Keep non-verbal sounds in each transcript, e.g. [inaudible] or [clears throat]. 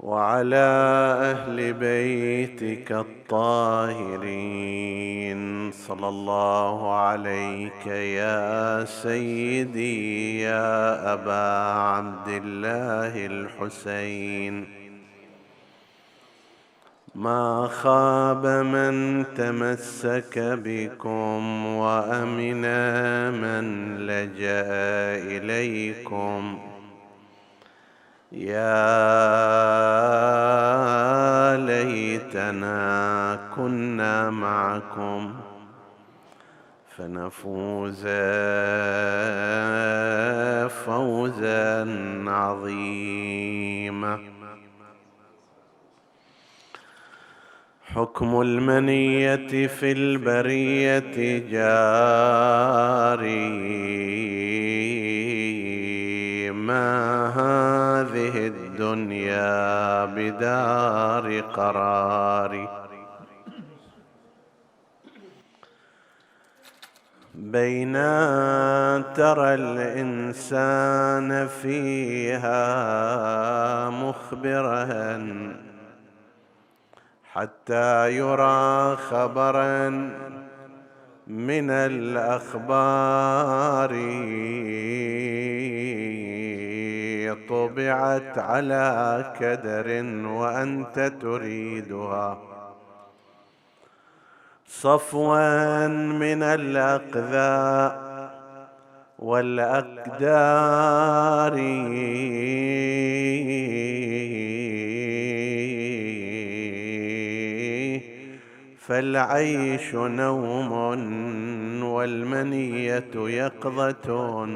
وعلى أهل بيتك الطاهرين. صلى الله عليك يا سيدي يا أبا عبد الله الحسين. ما خاب من تمسك بكم وأمن من لجأ إليكم. يا ليتنا كنا معكم فنفوز فوزا عظيما. حكم المنية في البرية جاري. ما هذه الدنيا بدار قرار؟ بين ترى الإنسان فيها مخبرا حتى يرى خبرا من الأخبار. طبعت على كدر وأنت تريدها. صفوا من الأقذاء والأقدار. فالعيش نوم والمنية يقظة.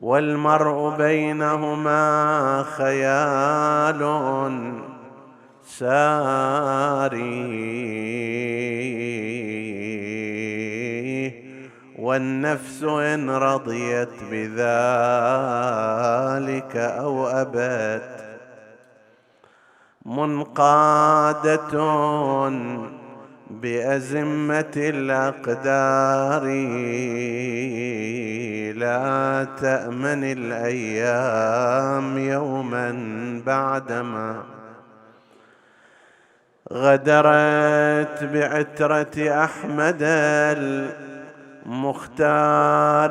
والمرء بينهما خيال ساري والنفس إن رضيت بذلك أو أبت منقادة بأزمة الأقدار لا تأمن الأيام يوما بعدما غدرت بعترة أحمد المختار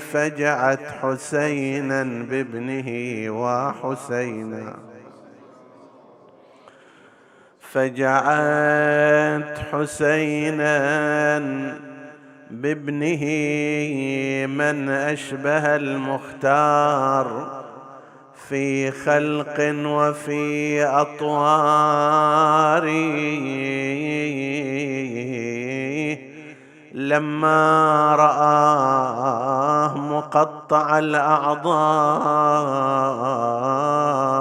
فجعت حسينا بابنه وحسينا فجعت حسينا بابنه من أشبه المختار في خلق وفي أطوار. لما رآه مقطع الأعضاء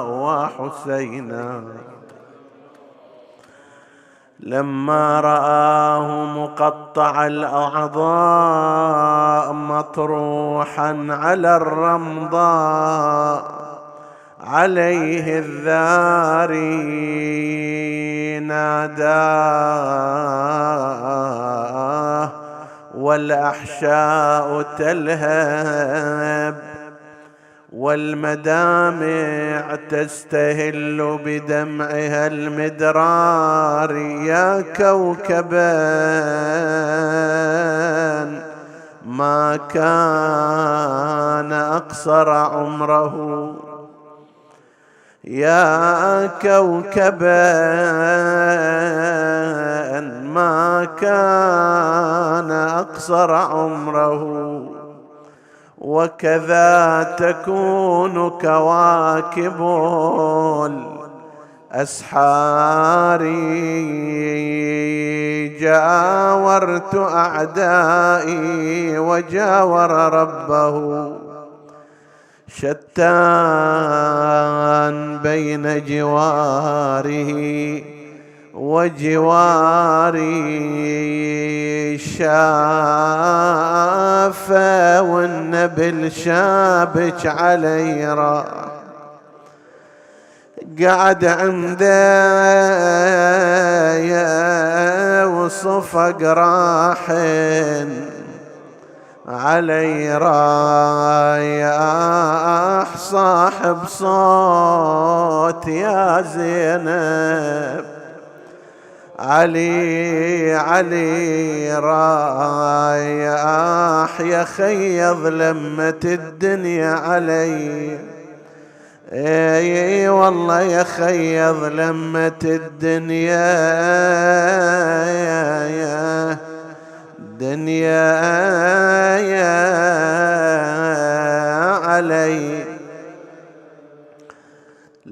وحسينا لما رآه مقطع الأعضاء مطروحا على الرمضاء عليه الذاري ناداه والأحشاء تلهب والمدامع تستهل بدمعها المدرار يا كوكبا ما كان أقصر عمره يا كوكبا ما كان أقصر عمره وكذا تكون كواكب الأسحار. جاورت أعدائي وجاور ربه شتان بين جواره. وجواري شافه والنبل شابك علي راح قعد عنده وصفق راحن علي رايح صاحب صوت يا زينب. علي علي رايح يا خيض لمة الدنيا علي. إي والله يا خيض لمة الدنيا. يا يا دنيا يا علي.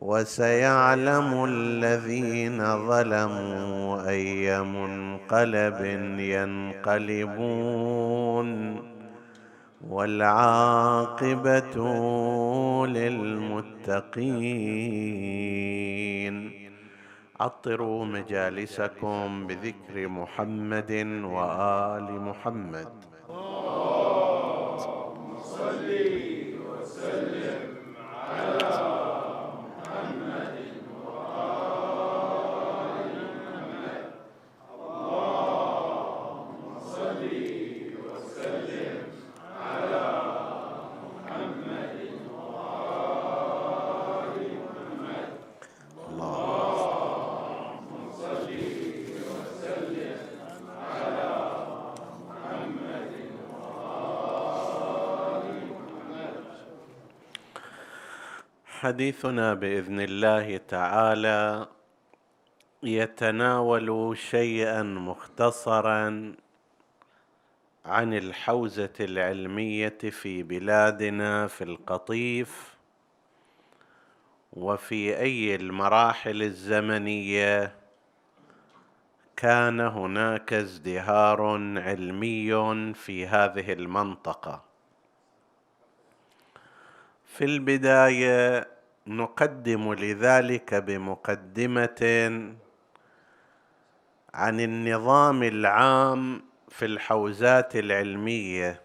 وسيعلم الذين ظلموا أي منقلب ينقلبون والعاقبة للمتقين. عطروا مجالسكم بذكر محمد وآل محمد. حديثنا بإذن الله تعالى يتناول شيئا مختصرا عن الحوزة العلمية في بلادنا في القطيف وفي أي المراحل الزمنية كان هناك ازدهار علمي في هذه المنطقة. في البداية نقدم لذلك بمقدمة عن النظام العام في الحوزات العلمية.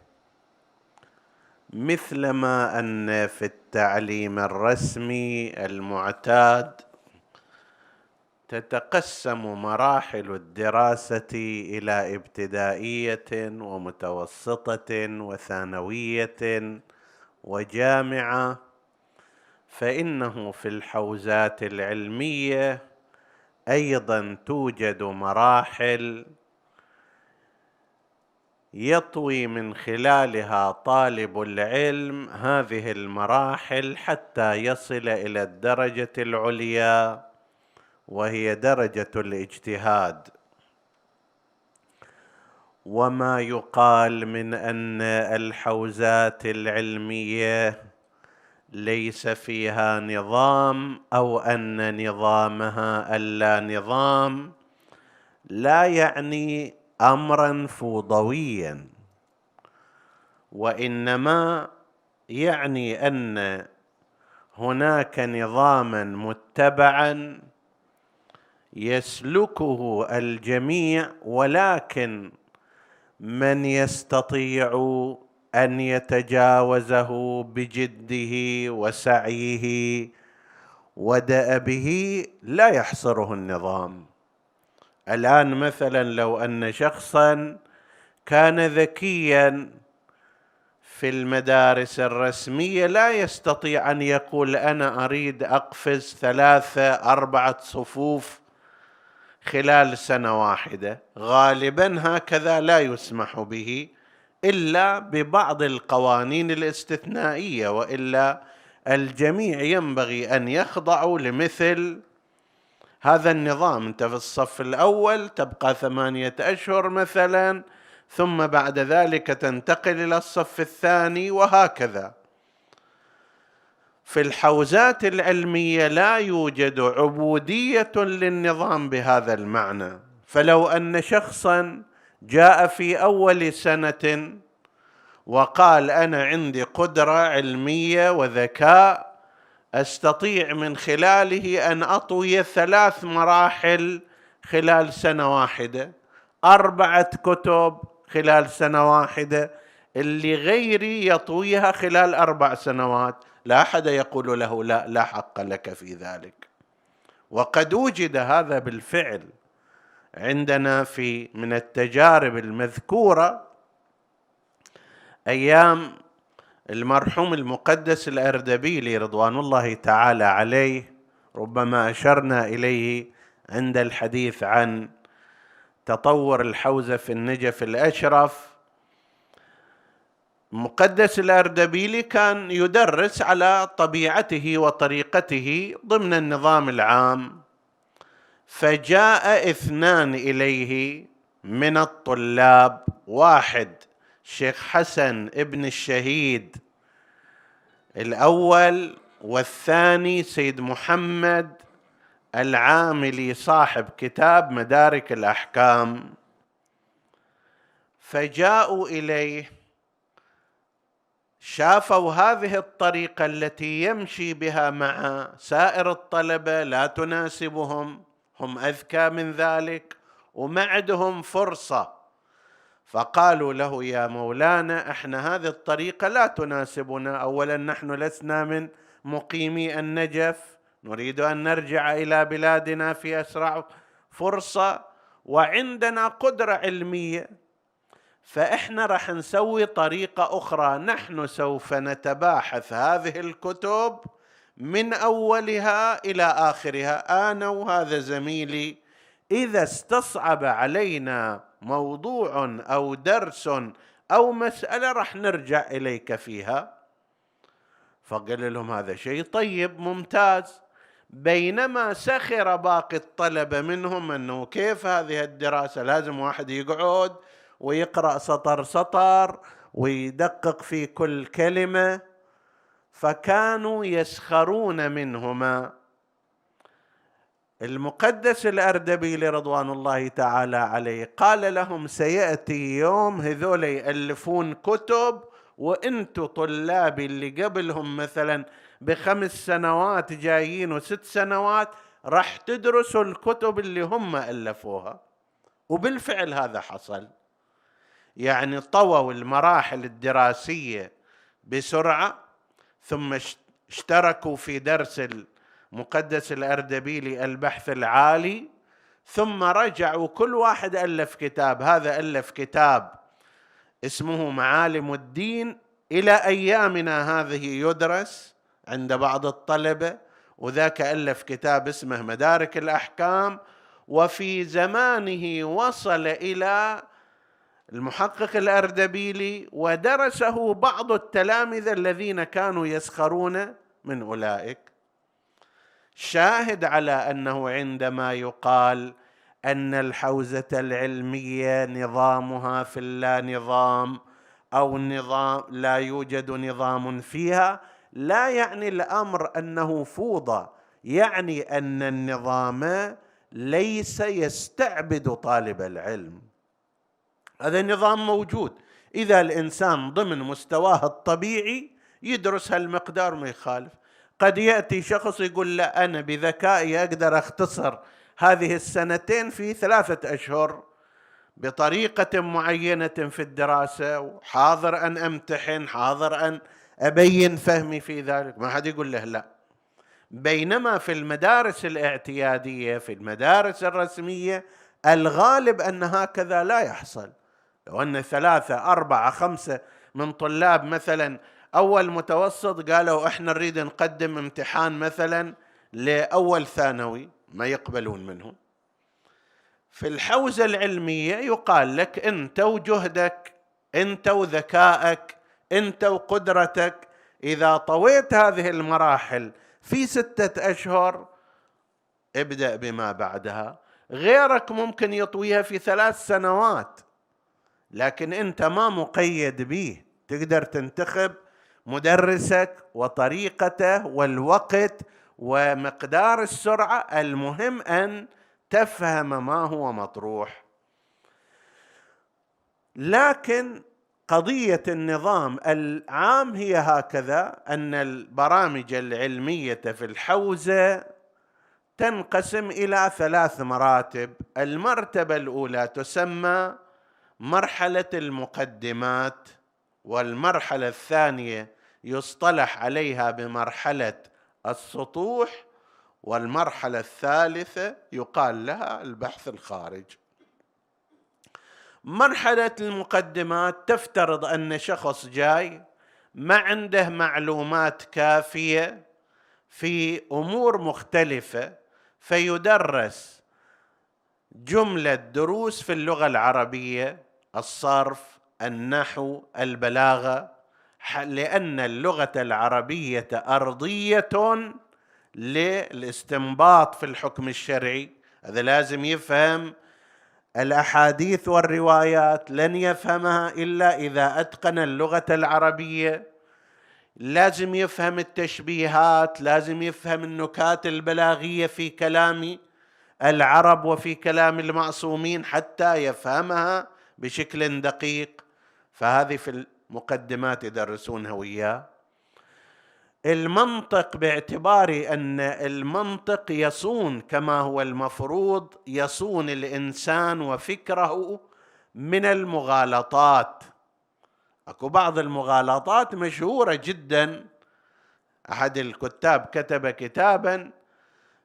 مثلما أن في التعليم الرسمي المعتاد تتقسم مراحل الدراسة إلى ابتدائية ومتوسطة وثانوية وجامعة فإنه في الحوزات العلمية أيضا توجد مراحل يطوي من خلالها طالب العلم هذه المراحل حتى يصل إلى الدرجة العليا وهي درجة الاجتهاد. وما يقال من أن الحوزات العلمية ليس فيها نظام أو أن نظامها ألا نظام. لا يعني امرا فوضويا وإنما يعني أن هناك نظاما متبعا يسلكه الجميع ولكن من يستطيع أن يتجاوزه بجده وسعيه ودأبه لا يحصره النظام. الآن مثلا لو أن شخصا كان ذكيا في المدارس الرسمية لا يستطيع أن يقول أنا أريد أقفز ثلاثة أربعة صفوف خلال سنة واحدة. غالبا هكذا لا يسمح به. إلا ببعض القوانين الاستثنائية وإلا الجميع ينبغي أن يخضعوا لمثل هذا النظام. أنت في الصف الأول تبقى ثمانية أشهر مثلا ثم بعد ذلك تنتقل إلى الصف الثاني وهكذا. في الحوزات العلمية لا يوجد عبودية للنظام بهذا المعنى. فلو أن شخصا جاء في أول سنة وقال أنا عندي قدرة علمية وذكاء أستطيع من خلاله أن أطوي ثلاث مراحل خلال سنة واحدة أربعة كتب خلال سنة واحدة اللي غيري يطويها خلال أربع سنوات. لا أحد يقول له لا لا حق لك في ذلك. وقد وجد هذا بالفعل. عندنا في من التجارب المذكورة أيام المرحوم المقدس الأردبيلي رضوان الله تعالى عليه ربما أشرنا إليه عند الحديث عن تطور الحوزة في النجف الأشرف. مقدس الأردبيلي كان يدرس على طبيعته وطريقته ضمن النظام العام. فجاء اثنان إليه من الطلاب. واحد شيخ حسن ابن الشهيد الأول والثاني سيد محمد العاملي صاحب كتاب مدارك الأحكام. فجاءوا إليه شافوا هذه الطريقة التي يمشي بها مع سائر الطلبة لا تناسبهم. هم أذكى من ذلك وما عندهم فرصة. فقالوا له يا مولانا إحنا هذه الطريقة لا تناسبنا. اولا نحن لسنا من مقيمي النجف نريد أن نرجع إلى بلادنا في أسرع فرصة وعندنا قدرة علمية. فإحنا راح نسوي طريقة أخرى. نحن سوف نتباحث هذه الكتب من أولها إلى آخرها. أنا وهذا زميلي إذا استصعب علينا موضوع أو درس أو مسألة راح نرجع إليك فيها. فقال لهم هذا شيء. طيب ممتاز. بينما سخر باقي الطلبه منهم أنه كيف هذه الدراسة؟ لازم واحد يقعد ويقرأ سطر سطر ويدقق في كل كلمة. فكانوا يسخرون منهما. المقدس الاردبيلي رضوان الله تعالى عليه قال لهم سيأتي يوم هذول يألفون كتب وأنتم طلابي اللي قبلهم مثلا بخمس سنوات جايين وست سنوات راح تدرسوا الكتب اللي هم ألفوها. وبالفعل هذا حصل. يعني طووا المراحل الدراسية بسرعة ثم اشتركوا في درس المقدس الاردبيلي البحث العالي ثم رجعوا كل واحد ألف كتاب. هذا ألف كتاب اسمه معالم الدين. إلى أيامنا هذه يدرس عند بعض الطلبه وذاك ألف كتاب اسمه مدارك الأحكام. وفي زمانه وصل إلى المحقق الأردبيلي ودرسه بعض التلامذة الذين كانوا يسخرون من أولئك. شاهد على أنه عندما يقال أن الحوزة العلمية نظامها في اللا نظام أو نظام لا يوجد نظام فيها لا يعني الأمر أنه فوضى. يعني أن النظام ليس يستعبد طالب العلم. هذا النظام موجود. إذا الإنسان ضمن مستواه الطبيعي يدرس هالمقدار ما يخالف. قد يأتي شخص يقول لا أنا بذكائي أقدر أختصر هذه السنتين في ثلاثة أشهر بطريقة معينة في الدراسة وحاضر أن أمتحن حاضر أن أبين فهمي في ذلك. ما حد يقول له لا. بينما في المدارس الاعتيادية في المدارس الرسمية الغالب أن هكذا لا يحصل. لو أن ثلاثة أربعة خمسة من طلاب مثلا أول متوسط قالوا إحنا نريد نقدم امتحان مثلا لأول ثانوي ما يقبلون منه. في الحوزة العلمية يقال لك أنت وجهدك أنت وذكائك أنت وقدرتك إذا طويت هذه المراحل في ستة أشهر ابدأ بما بعدها. غيرك ممكن يطويها في ثلاث سنوات. لكن انت ما مقيد به تقدر تنتخب مدرسك وطريقته والوقت ومقدار السرعة. المهم أن تفهم ما هو مطروح. لكن قضية النظام العام هي هكذا أن البرامج العلمية في الحوزة تنقسم إلى ثلاث مراتب. المرتبة الأولى تسمى مرحلة المقدمات والمرحلة الثانية يصطلح عليها بمرحلة السطوح والمرحلة الثالثة يقال لها البحث الخارج. مرحلة المقدمات تفترض أن شخص جاي ما عنده معلومات كافية في أمور مختلفة فيدرس جملة دروس في اللغة العربية الصرف النحو البلاغة لأن اللغة العربية أرضية للاستنباط في الحكم الشرعي. هذا لازم يفهم الأحاديث والروايات لن يفهمها إلا إذا أتقن اللغة العربية. لازم يفهم التشبيهات لازم يفهم النكات البلاغية في كلام العرب وفي كلام المعصومين حتى يفهمها بشكل دقيق. فهذه في المقدمات يدرسونها وياه. المنطق باعتبار أن المنطق يصون كما هو المفروض يصون الإنسان وفكره من المغالطات. أكو بعض المغالطات مشهورة جدا. أحد الكتاب كتب كتابا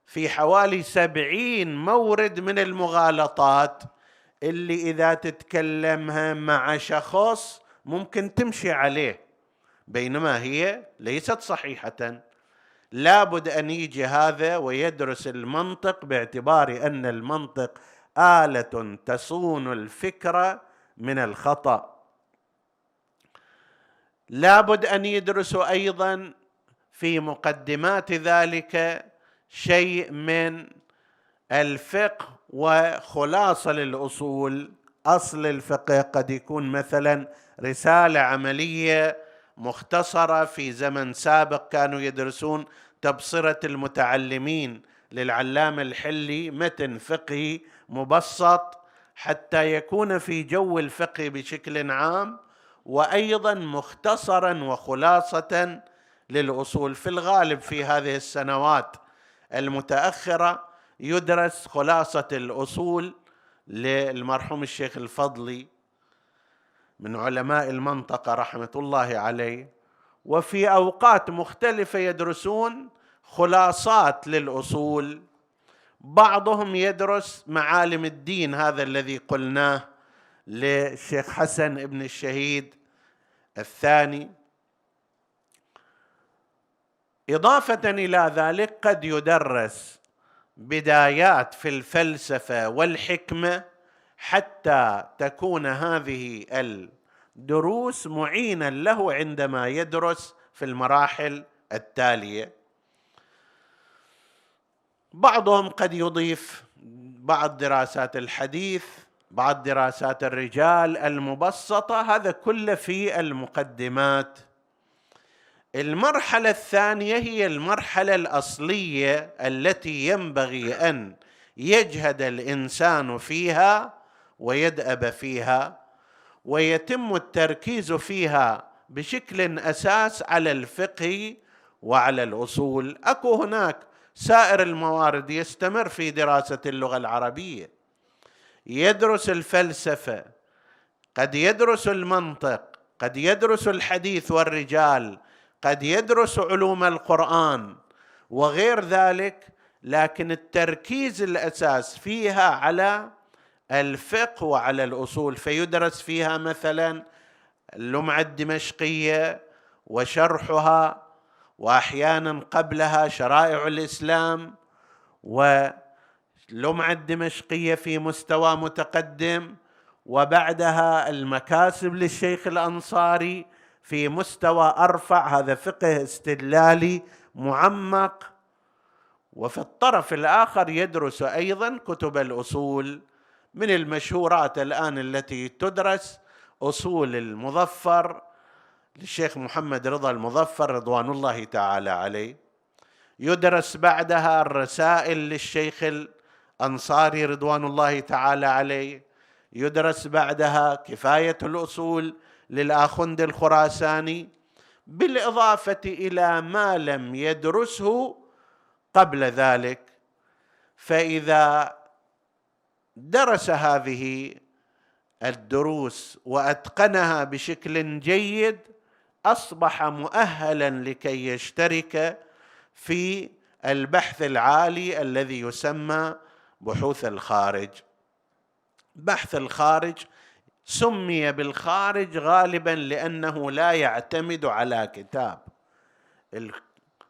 في حوالي سبعين مورد من المغالطات اللي إذا تتكلمها مع شخص ممكن تمشي عليه. بينما هي ليست صحيحة. لابد أن يجي هذا ويدرس المنطق باعتبار أن المنطق آلة تصون الفكرة من الخطأ. لابد أن يدرسوا أيضا في مقدمات ذلك شيء من الفقه وخلاصة للأصول. أصل الفقه قد يكون مثلا رسالة عملية مختصرة في زمن سابق كانوا يدرسون تبصرة المتعلمين للعلامه الحلي متن فقهي مبسط حتى يكون في جو الفقه بشكل عام وأيضا مختصرا وخلاصة للأصول. في الغالب في هذه السنوات المتأخرة يدرس خلاصة الأصول للمرحوم الشيخ الفضلي من علماء المنطقة رحمة الله عليه. وفي أوقات مختلفة يدرسون خلاصات للأصول. بعضهم يدرس معالم الدين هذا الذي قلناه للشيخ حسن ابن الشهيد الثاني. إضافة إلى ذلك قد يدرس بدايات في الفلسفة والحكمه حتى تكون هذه الدروس معينا له عندما يدرس في المراحل التالية. بعضهم قد يضيف بعض دراسات الحديث بعض دراسات الرجال المبسطة هذا كله في المقدمات المرحلة الثانية هي المرحلة الأصلية التي ينبغي أن يجهد الإنسان فيها ويدأب فيها ويتم التركيز فيها بشكل أساس على الفقه وعلى الأصول. أكو هناك سائر الموارد يستمر في دراسة اللغة العربية. يدرس الفلسفة قد يدرس المنطق قد يدرس الحديث والرجال قد يدرس علوم القرآن وغير ذلك لكن التركيز الأساس فيها على الفقه وعلى الأصول. فيدرس فيها مثلا اللمعة الدمشقية وشرحها واحيانا قبلها شرائع الإسلام واللمعة الدمشقية في مستوى متقدم وبعدها المكاسب للشيخ الأنصاري في مستوى أرفع هذا فقه استدلالي معمق. وفي الطرف الآخر يدرس أيضا كتب الأصول من المشهورات الآن التي تدرس أصول المظفر للشيخ محمد رضا المظفر رضوان الله تعالى عليه. يدرس بعدها الرسائل للشيخ الأنصاري رضوان الله تعالى عليه. يدرس بعدها كفاية الأصول للاخند الخراساني بالإضافة إلى ما لم يدرسه قبل ذلك. فإذا درس هذه الدروس وأتقنها بشكل جيد أصبح مؤهلا لكي يشترك في البحث العالي الذي يسمى بحوث الخارج. بحث الخارج سمي بالخارج غالبا لأنه لا يعتمد على كتاب.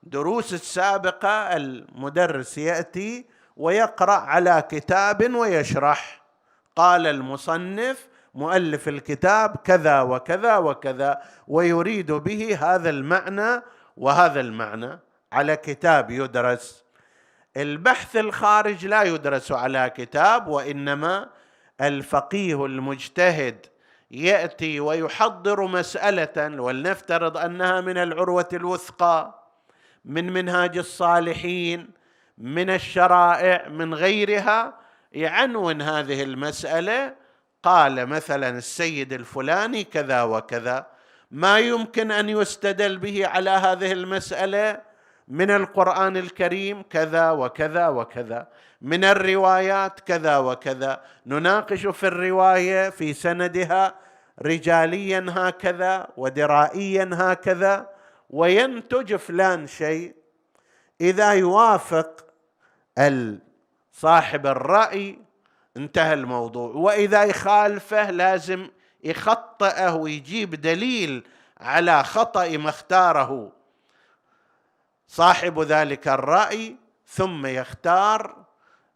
الدروس السابقة المدرس يأتي ويقرأ على كتاب ويشرح. قال المصنف مؤلف الكتاب كذا وكذا وكذا ويريد به هذا المعنى وهذا المعنى. على كتاب يدرس. البحث الخارج لا يدرس على كتاب وإنما الفقيه المجتهد يأتي ويحضر مسألة ولنفترض أنها من العروة الوثقى من منهاج الصالحين من الشرائع من غيرها يعنون هذه المسألة. قال مثلا السيد الفلاني كذا وكذا. ما يمكن أن يستدل به على هذه المسألة؟ من القرآن الكريم كذا وكذا وكذا. من الروايات كذا وكذا. نناقش في الرواية في سندها رجاليا هكذا ودرائيا هكذا وينتج فلان شيء. إذا يوافق صاحب الرأي انتهى الموضوع. وإذا يخالفه لازم يخطئه ويجيب دليل على خطأ ما اختاره صاحب ذلك الرأي ثم يختار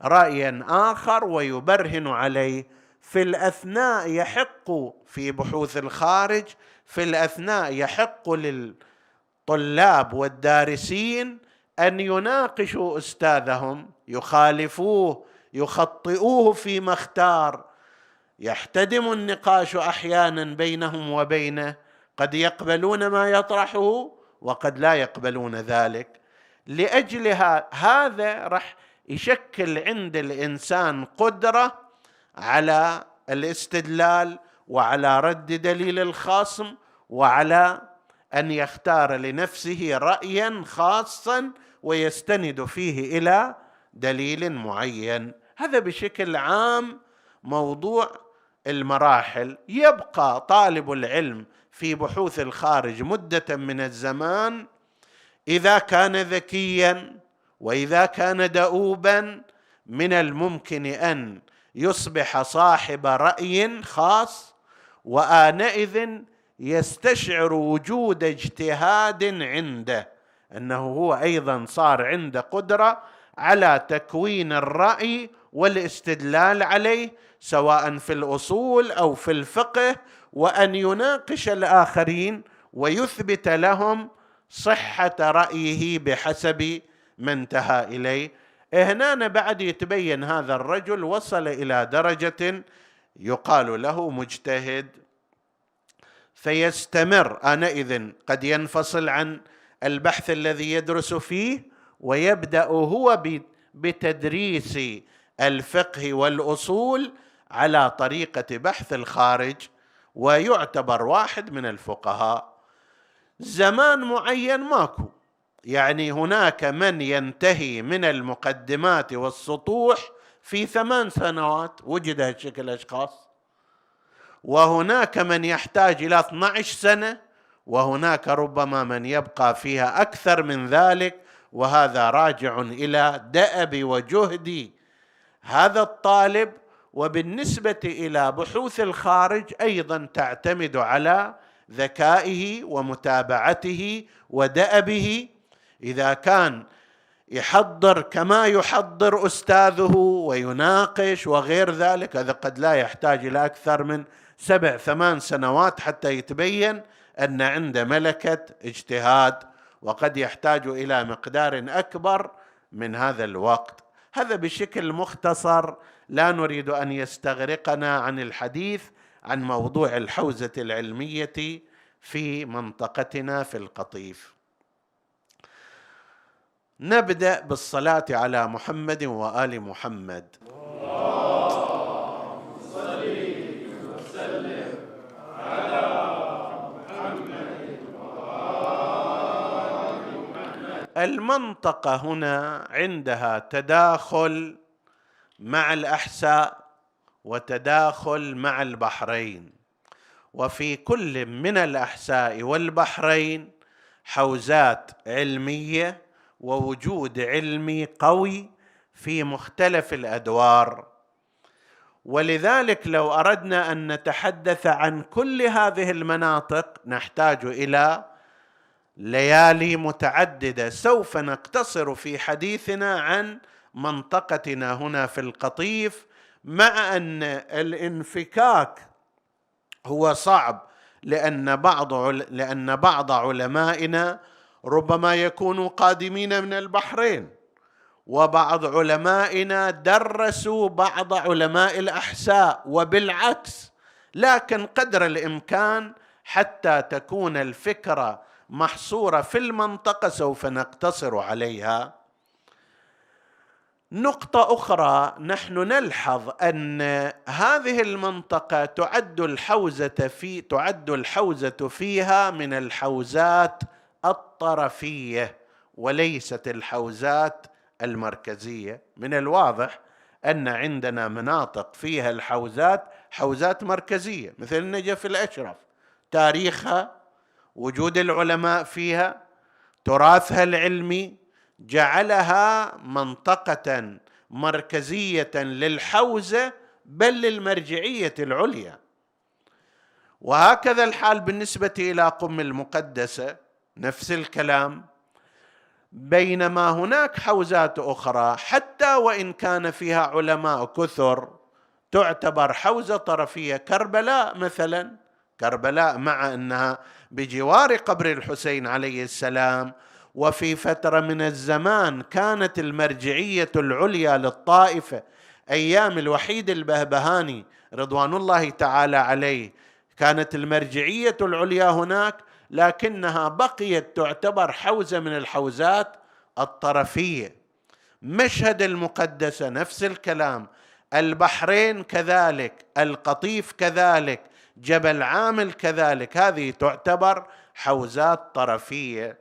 رايا آخر ويبرهن عليه. في الأثناء يحق في بحوث الخارج في الأثناء يحق للطلاب والدارسين أن يناقشوا أستاذهم يخالفوه يخطئوه فيما اختار. يحتدم النقاش أحيانا بينهم وبينه. قد يقبلون ما يطرحه وقد لا يقبلون ذلك. لأجل هذا راح يشكل عند الإنسان قدرة على الاستدلال وعلى رد دليل الخاصم وعلى أن يختار لنفسه رايا خاصا ويستند فيه إلى دليل معين. هذا بشكل عام موضوع المراحل. يبقى طالب العلم في بحوث الخارج مدة من الزمان إذا كان ذكيا وإذا كان دؤوبا من الممكن أن يصبح صاحب رأي خاص وآنئذ يستشعر وجود اجتهاد عنده أنه هو أيضا صار عنده قدرة على تكوين الرأي والاستدلال عليه سواء في الأصول أو في الفقه وأن يناقش الآخرين ويثبت لهم صحة رأيه بحسب ما انتهى إليه. هنا بعد يتبين هذا الرجل وصل إلى درجة يقال له مجتهد. فيستمر آنئذ قد ينفصل عن البحث الذي يدرس فيه ويبدأ هو بتدريس الفقه والأصول على طريقة بحث الخارج ويعتبر واحد من الفقهاء. زمان معين ماكو. يعني هناك من ينتهي من المقدمات والسطوح في ثمان سنوات. وجد هالشكل أشخاص. وهناك من يحتاج إلى 12 سنة. وهناك ربما من يبقى فيها أكثر من ذلك. وهذا راجع إلى دأب وجهد هذا الطالب. وبالنسبة إلى بحوث الخارج أيضا تعتمد على ذكائه ومتابعته ودأبه. إذا كان يحضر كما يحضر أستاذه ويناقش وغير ذلك هذا قد لا يحتاج إلى أكثر من سبع ثمان سنوات حتى يتبين أن عنده ملكة اجتهاد وقد يحتاج إلى مقدار أكبر من هذا الوقت. هذا بشكل مختصر لا نريد أن يستغرقنا عن الحديث عن موضوع الحوزة العلمية في منطقتنا في القطيف. نبدأ بالصلاة على محمد وآل محمد. المنطقة هنا عندها تداخل مع الأحساء وتداخل مع البحرين. وفي كل من الأحساء والبحرين حوزات علمية ووجود علمي قوي في مختلف الأدوار. ولذلك لو أردنا أن نتحدث عن كل هذه المناطق نحتاج إلى ليالي متعددة. سوف نقتصر في حديثنا عن منطقتنا هنا في القطيف مع أن الانفكاك هو صعب لأن بعض لأن بعض علمائنا ربما يكونوا قادمين من البحرين. وبعض علمائنا درسوا بعض علماء الأحساء وبالعكس لكن قدر الإمكان حتى تكون الفكرة محصورة في المنطقة سوف نقتصر عليها. نقطة أخرى نحن نلحظ أن هذه المنطقة تعد الحوزة في تعد الحوزة فيها من الحوزات الطرفية وليست الحوزات المركزية. من الواضح أن عندنا مناطق فيها الحوزات حوزات مركزية مثل النجف الأشرف تاريخها وجود العلماء فيها تراثها العلمي جعلها منطقة مركزية للحوزة بل للمرجعية العليا. وهكذا الحال بالنسبة إلى قم المقدسة. نفس الكلام. بينما هناك حوزات أخرى حتى وإن كان فيها علماء كثر تعتبر حوزة طرفية. كربلاء مثلا كربلاء مع أنها بجوار قبر الحسين عليه السلام وفي فترة من الزمان كانت المرجعية العليا للطائفة أيام الوحيد البهبهاني رضوان الله تعالى عليه. كانت المرجعية العليا هناك لكنها بقيت تعتبر حوزة من الحوزات الطرفية. مشهد المقدسة نفس الكلام. البحرين كذلك القطيف كذلك جبل عامل كذلك هذه تعتبر حوزات طرفية.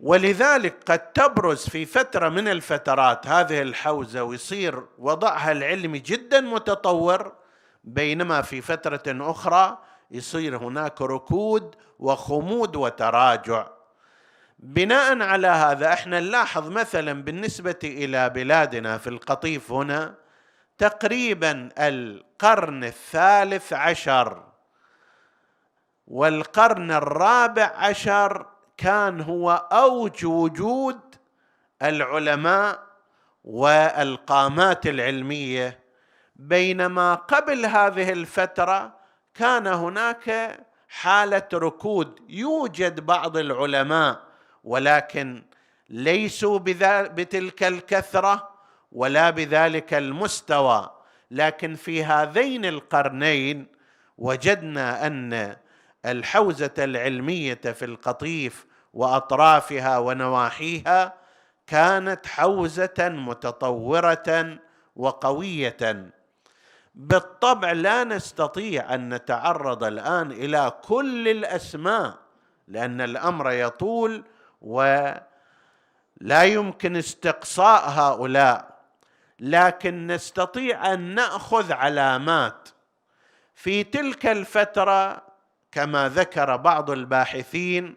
ولذلك قد تبرز في فترة من الفترات هذه الحوزة ويصير وضعها العلمي جدا متطور بينما في فترة أخرى يصير هناك ركود وخمود وتراجع. بناء على هذا إحنا نلاحظ مثلا بالنسبة إلى بلادنا في القطيف هنا تقريبا القرن الثالث عشر والقرن الرابع عشر كان هو أوج وجود العلماء والقامات العلمية. بينما قبل هذه الفترة كان هناك حالة ركود يوجد بعض العلماء ولكن ليسوا بتلك الكثرة ولا بذلك المستوى. لكن في هذين القرنين وجدنا أن الحوزة العلمية في القطيف وأطرافها ونواحيها كانت حوزة متطورة وقوية. بالطبع لا نستطيع أن نتعرض الآن إلى كل الأسماء لأن الأمر يطول ولا يمكن استقصاء هؤلاء لكن نستطيع أن نأخذ علامات. في تلك الفترة كما ذكر بعض الباحثين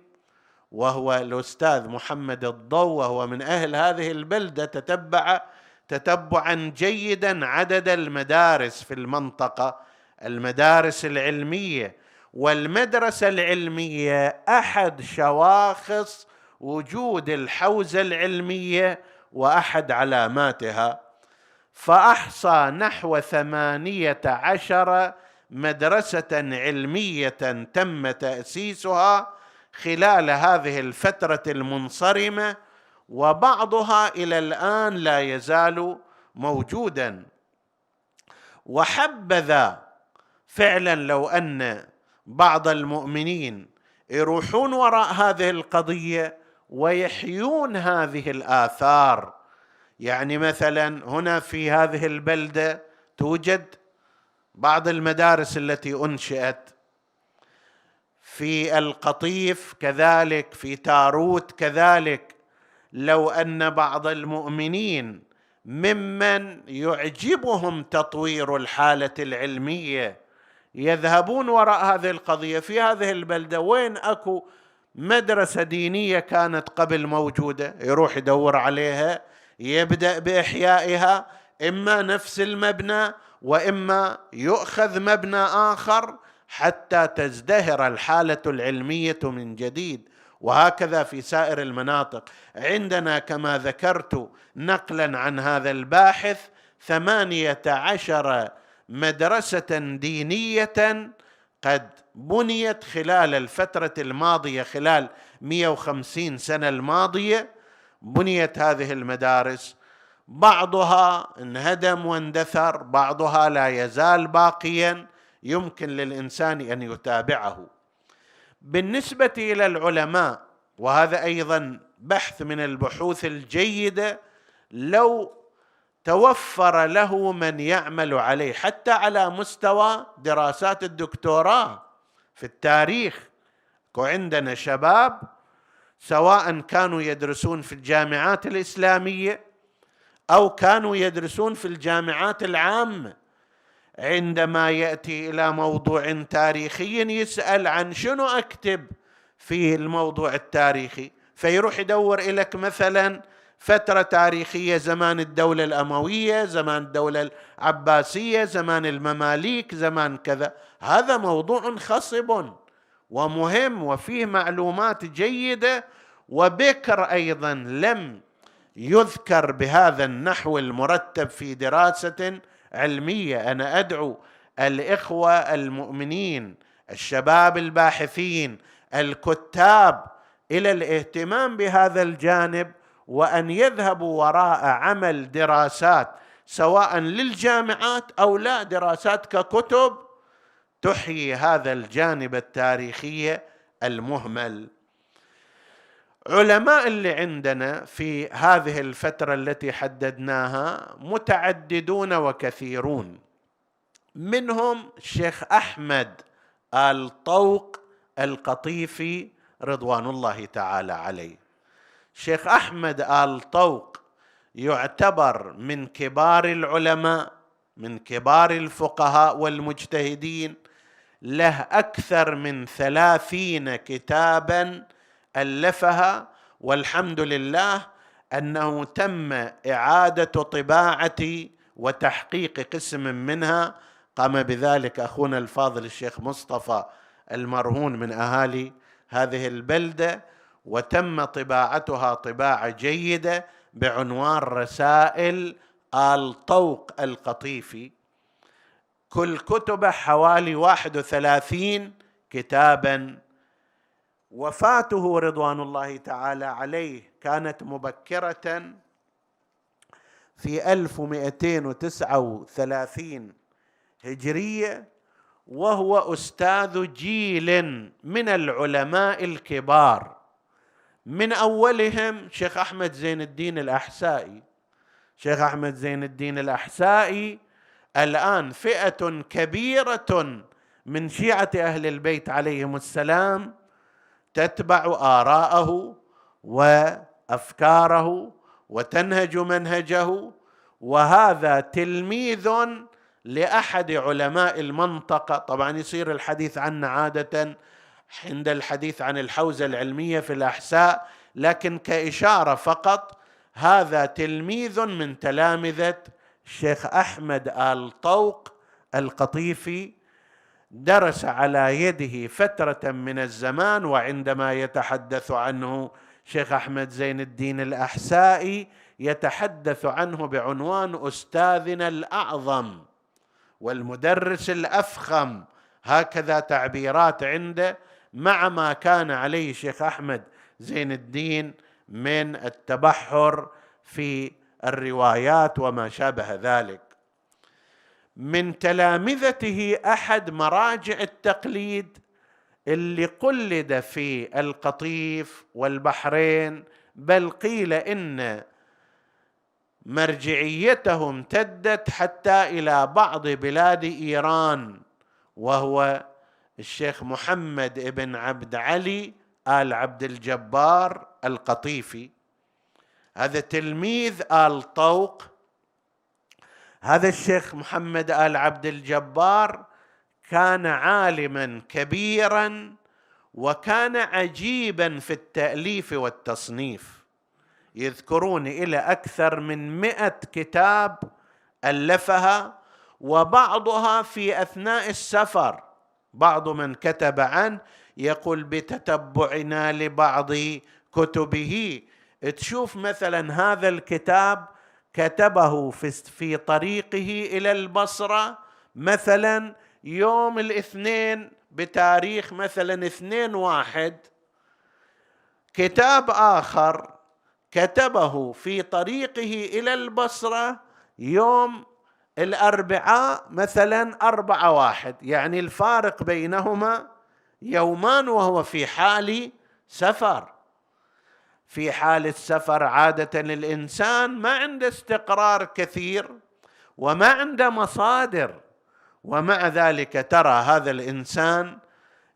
وهو الأستاذ محمد الضو وهو من أهل هذه البلدة تتبع تتبعا جيدا عدد المدارس في المنطقة. المدارس العلمية والمدرسة العلمية أحد شواخص وجود الحوزة العلمية وأحد علاماتها. فأحصى نحو ثمانية عشر مدرسة علمية تم تأسيسها خلال هذه الفترة المنصرمة وبعضها إلى الآن لا يزال موجودا. وحبذا فعلا لو أن بعض المؤمنين يروحون وراء هذه القضية ويحيون هذه الآثار. يعني مثلا هنا في هذه البلدة توجد بعض المدارس التي أنشئت. في القطيف كذلك في تاروت كذلك. لو أن بعض المؤمنين ممن يعجبهم تطوير الحالة العلمية يذهبون وراء هذه القضية في هذه البلدة وين أكو مدرسة دينية كانت قبل موجودة يروح يدور عليها يبدأ بإحيائها إما نفس المبنى وإما يؤخذ مبنى آخر حتى تزدهر الحالة العلمية من جديد. وهكذا في سائر المناطق. عندنا كما ذكرت نقلا عن هذا الباحث ثمانية عشر مدرسة دينية قد بنيت خلال الفترة الماضية خلال 150 سنة الماضية بنيت هذه المدارس. بعضها انهدم واندثر بعضها لا يزال باقيا. يمكن للإنسان أن يتابعه. بالنسبة إلى العلماء وهذا أيضا بحث من البحوث الجيدة لو توفر له من يعمل عليه حتى على مستوى دراسات الدكتوراه في التاريخ وعندنا شباب سواء كانوا يدرسون في الجامعات الإسلامية أو كانوا يدرسون في الجامعات العامة. عندما يأتي إلى موضوع تاريخي يسأل عن شنو أكتب في الموضوع التاريخي. فيروح يدور لك مثلا فترة تاريخية زمان الدولة الأموية زمان الدولة العباسية زمان المماليك زمان كذا. هذا موضوع خصب ومهم وفيه معلومات جيدة. وبكر أيضا لم يذكر بهذا النحو المرتب في دراسة علمية. أنا أدعو الإخوة المؤمنين الشباب الباحثين الكتاب إلى الاهتمام بهذا الجانب وأن يذهبوا وراء عمل دراسات سواء للجامعات أو لا دراسات ككتب تحيي هذا الجانب التاريخي المهمل. علماء اللي عندنا في هذه الفترة التي حددناها متعددون وكثيرون. منهم الشيخ أحمد الطوق القطيفي رضوان الله تعالى عليه. شيخ أحمد ال طوق يعتبر من كبار العلماء من كبار الفقهاء والمجتهدين له أكثر من ثلاثين كتابا ألفها والحمد لله أنه تم إعادة طباعه وتحقيق قسم منها. قام بذلك أخونا الفاضل الشيخ مصطفى المرهون من أهالي هذه البلدة وتم طباعتها طباعة جيدة بعنوان رسائل الطوق القطيفي. كل كتبه حوالي واحد وثلاثين كتابا وفاته رضوان الله تعالى عليه كانت مبكرة في 1239 هجرية وهو أستاذ جيل من العلماء الكبار. من أولهم شيخ أحمد زين الدين الأحسائي. شيخ أحمد زين الدين الأحسائي الآن فئة كبيرة من شيعة أهل البيت عليهم السلام تتبع آراءه وأفكاره وتنهج منهجه وهذا تلميذ لأحد علماء المنطقة. طبعا يصير الحديث عنه عادة عند الحديث عن الحوزة العلمية في الأحساء لكن كإشارة فقط هذا تلميذ من تلامذة الشيخ أحمد آل طوق القطيفي درس على يده فترة من الزمان وعندما يتحدث عنه شيخ أحمد زين الدين الأحسائي يتحدث عنه بعنوان أستاذنا الأعظم والمدرس الأفخم. هكذا تعبيرات عنده مع ما كان عليه شيخ أحمد زين الدين من التبحر في الروايات وما شابه ذلك. من تلامذته أحد مراجع التقليد اللي قلد في القطيف والبحرين بل قيل إن مرجعيته امتدت حتى إلى بعض بلاد إيران وهو الشيخ محمد بن عبد علي آل عبد الجبار القطيفي. هذا تلميذ آل طوق هذا الشيخ محمد آل عبد الجبار كان عالما كبيرا وكان عجيبا في التأليف والتصنيف. يذكرون إلى أكثر من مئة كتاب ألفها وبعضها في أثناء السفر. بعض من كتب عنه يقول بتتبعنا لبعض كتبه. تشوف مثلا هذا الكتاب كتبه في, في طريقه إلى البصره مثلا يوم الاثنين بتاريخ مثلا اثنين واحد كتاب آخر كتبه في طريقه إلى البصره يوم الأربعاء مثلا أربعة واحد. يعني الفارق بينهما يومان وهو في حال سفر. في حال السفر عادة الانسان ما عنده استقرار كثير وما عنده مصادر ومع ذلك ترى هذا الإنسان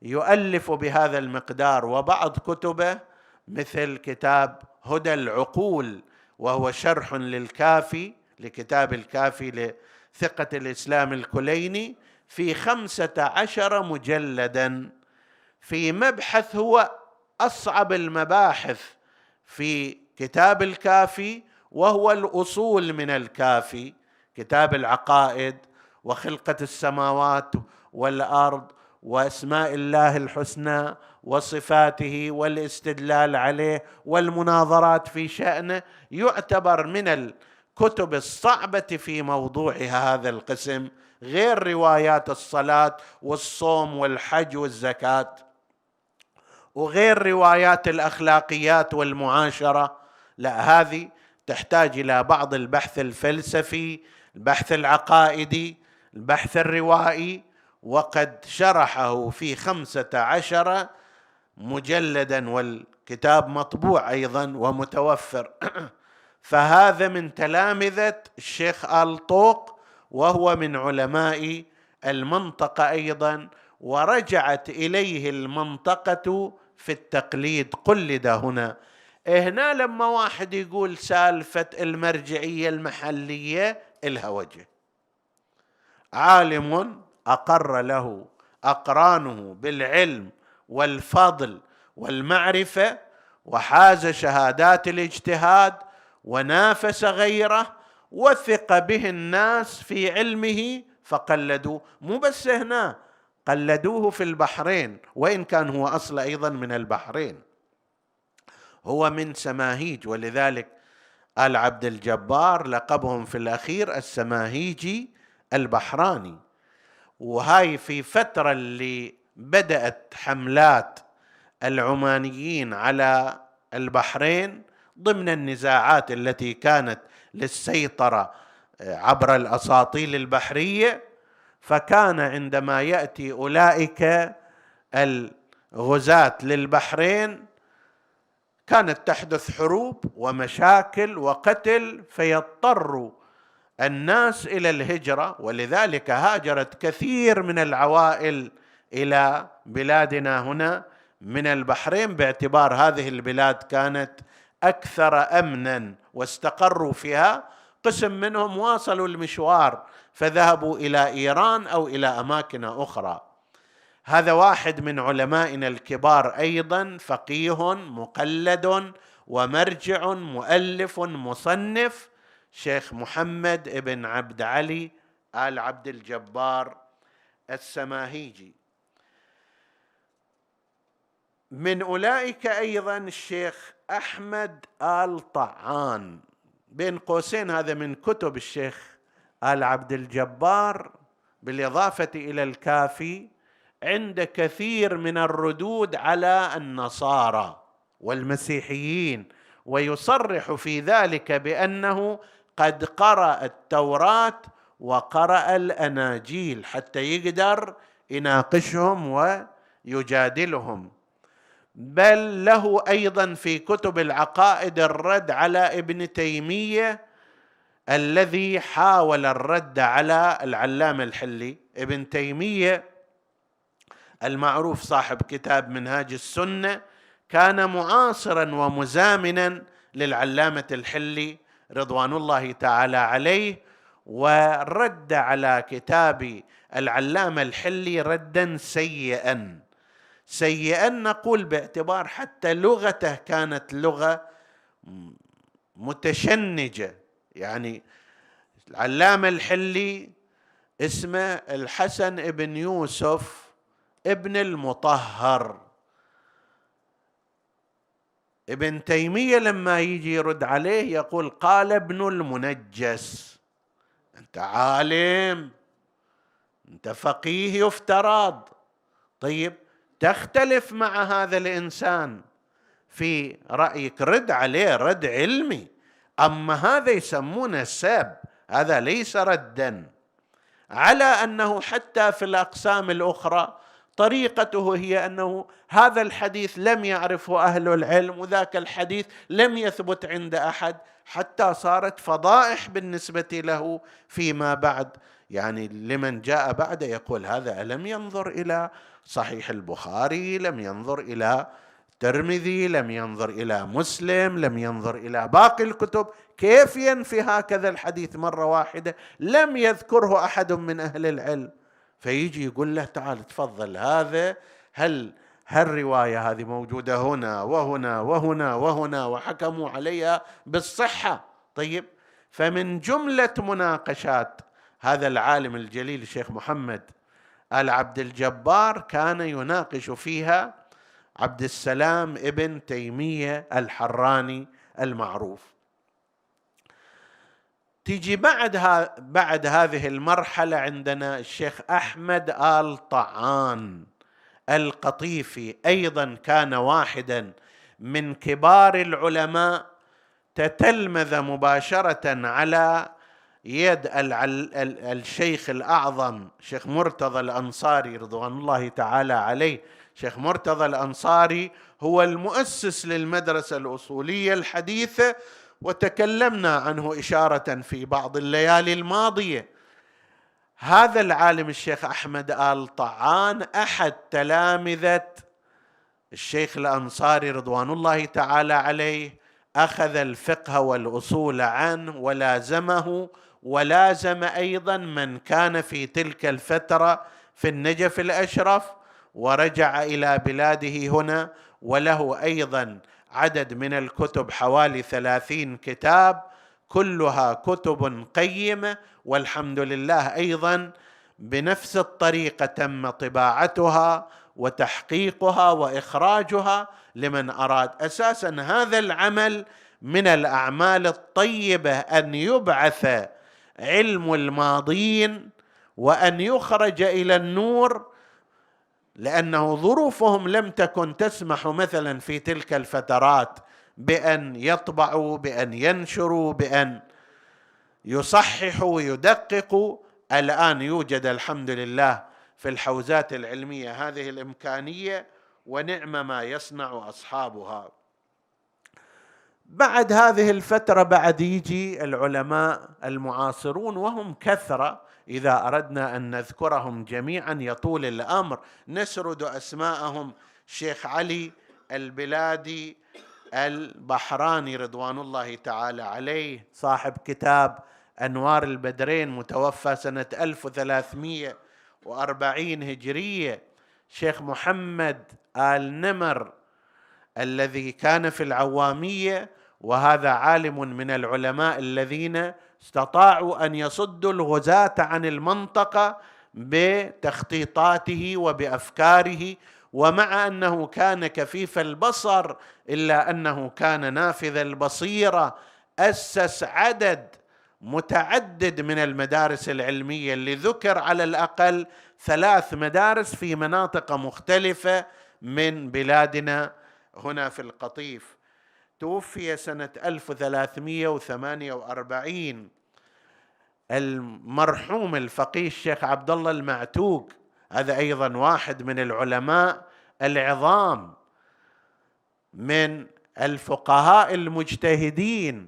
يؤلف بهذا المقدار وبعض كتبه مثل كتاب هدى العقول وهو شرح للكافي لكتاب الكافي لثقة الإسلام الكليني في خمسة عشر مجلدا في مبحث هو أصعب المباحث في كتاب الكافي وهو الأصول من الكافي كتاب العقائد وخلقة السماوات والأرض وأسماء الله الحسنى وصفاته والاستدلال عليه والمناظرات في شأنه يعتبر من الكتب الصعبة في موضوعها هذا القسم غير روايات الصلاة والصوم والحج والزكاة. وغير روايات الأخلاقيات والمعاشرة لا هذه تحتاج إلى بعض البحث الفلسفي البحث العقائدي البحث الروائي وقد شرحه في خمسة عشر مجلدا والكتاب مطبوع أيضا ومتوفر. [clears throat] فهذا من تلامذة الشيخ الطوق وهو من علماء المنطقة أيضا ورجعت إليه المنطقة في التقليد. قلد هنا. هنا؟ لما واحد يقول سالفة المرجعية المحلية إلها وجه. عالم أقر له أقرانه بالعلم والفضل والمعرفة وحاز شهادات الاجتهاد ونافس غيره وثق به الناس في علمه فقلدوه مو بس هنا. قلدوه في البحرين وإن كان هو أصل أيضا من البحرين. هو من سماهيج ولذلك آل عبد الجبار لقبهم في الأخير السماهيجي البحراني. وهاي في فترة اللي بدأت حملات العمانيين على البحرين ضمن النزاعات التي كانت للسيطرة آه، عبر الأساطيل البحرية فكان عندما يأتي أولئك الغزاة للبحرين كانت تحدث حروب ومشاكل وقتل فيضطروا الناس إلى الهجرة ولذلك هاجرت كثير من العوائل إلى بلادنا هنا من البحرين. باعتبار هذه البلاد كانت أكثر امنا واستقروا فيها. قسم منهم واصلوا المشوار فذهبوا إلى إيران أو إلى أماكن أخرى. هذا واحد من علمائنا الكبار أيضا فقيه مقلد ومرجع مؤلف مصنف شيخ محمد بن عبد علي آل عبد الجبار السماهيجي. من أولئك أيضا الشيخ أحمد آل طعان. بين قوسين هذا من كتب الشيخ آل عبد الجبار بالإضافة إلى الكافي عند كثير من الردود على النصارى والمسيحيين ويصرح في ذلك بأنه قد قرأ التوراة وقرأ الأناجيل حتى يقدر يناقشهم ويجادلهم. بل له أيضا في كتب العقائد الرد على ابن تيمية الذي حاول الرد على العلامة الحلي ابن تيمية المعروف صاحب كتاب منهاج السنة كان معاصرا ومزامنا للعلامة الحلي رضوان الله تعالى عليه ورد على كتاب العلامة الحلي ردا سيئا. سيئا نقول باعتبار حتى لغته كانت لغة متشنجة. يعني العلامة الحلي اسمه الحسن ابن يوسف ابن المطهر. ابن تيمية لما يجي يرد عليه يقول قال ابن المنجس. أنت عالم أنت فقيه يفترض. طيب تختلف مع هذا الإنسان في رأيك رد عليه رد علمي. أما هذا يسمونه سب هذا ليس ردا. على أنه حتى في الأقسام الأخرى طريقته هي أنه هذا الحديث لم يعرفه أهل العلم وذاك الحديث لم يثبت عند أحد حتى صارت فضائح بالنسبة له فيما بعد. يعني لمن جاء بعد يقول هذا ألم ينظر إلى صحيح البخاري لم ينظر إلى الترمذي لم ينظر إلى مسلم لم ينظر إلى باقي الكتب كيف ينفي هكذا الحديث مرة واحدة؟ لم يذكره أحد من أهل العلم. فيجي يقول له تعال تفضل هذا هل هالرواية هذه موجودة هنا وهنا وهنا وهنا وحكموا عليها بالصحة؟ طيب فمن جملة مناقشات هذا العالم الجليل الشيخ محمد ال عبد الجبار كان يناقش فيها عبد السلام ابن تيمية الحراني المعروف. تيجي بعد بعد هذه المرحلة عندنا الشيخ أحمد آل طعان القطيفي أيضا كان واحدا من كبار العلماء تتلمذ مباشرة على يد الشيخ الأعظم شيخ مرتضى الأنصاري رضوان الله تعالى عليه شيخ مرتضى الأنصاري هو المؤسس للمدرسة الأصولية الحديثة وتكلمنا عنه إشارة في بعض الليالي الماضية. هذا العالم الشيخ أحمد آل طعان أحد تلامذة الشيخ الأنصاري رضوان الله تعالى عليه أخذ الفقه والأصول عنه ولازمه ولازم أيضا من كان في تلك الفترة في النجف الأشرف ورجع إلى بلاده هنا وله أيضا عدد من الكتب حوالي ثلاثين كتاب كلها كتب قيمة والحمد لله أيضا بنفس الطريقة تم طباعتها وتحقيقها وإخراجها لمن أراد. أساسا هذا العمل من الأعمال الطيبة أن يبعث علم الماضين وأن يخرج إلى النور لأنه ظروفهم لم تكن تسمح مثلا في تلك الفترات بأن يطبعوا بأن ينشروا بأن يصححوا ويدققوا الآن يوجد الحمد لله في الحوزات العلمية هذه الإمكانية ونعم ما يصنع أصحابها. بعد هذه الفترة بعد يجي العلماء المعاصرون وهم كثرة إذا أردنا أن نذكرهم جميعا يطول الأمر. نسرد أسماءهم. شيخ علي البلادي البحراني رضوان الله تعالى عليه. صاحب كتاب أنوار البدرين متوفى سنة 1340 هجرية. شيخ محمد آل نمر الذي كان في العوامية وهذا عالم من العلماء الذين استطاعوا أن يصدوا الغزاة عن المنطقة بتخطيطاته وبأفكاره ومع أنه كان كفيف البصر إلا أنه كان نافذ البصيرة أسس عدد متعدد من المدارس العلمية اللي ذكر على الأقل ثلاث مدارس في مناطق مختلفة من بلادنا هنا في القطيف. توفي سنة 1348 المرحوم الفقيه الشيخ عبد الله المعتوق هذا أيضا واحد من العلماء العظام من الفقهاء المجتهدين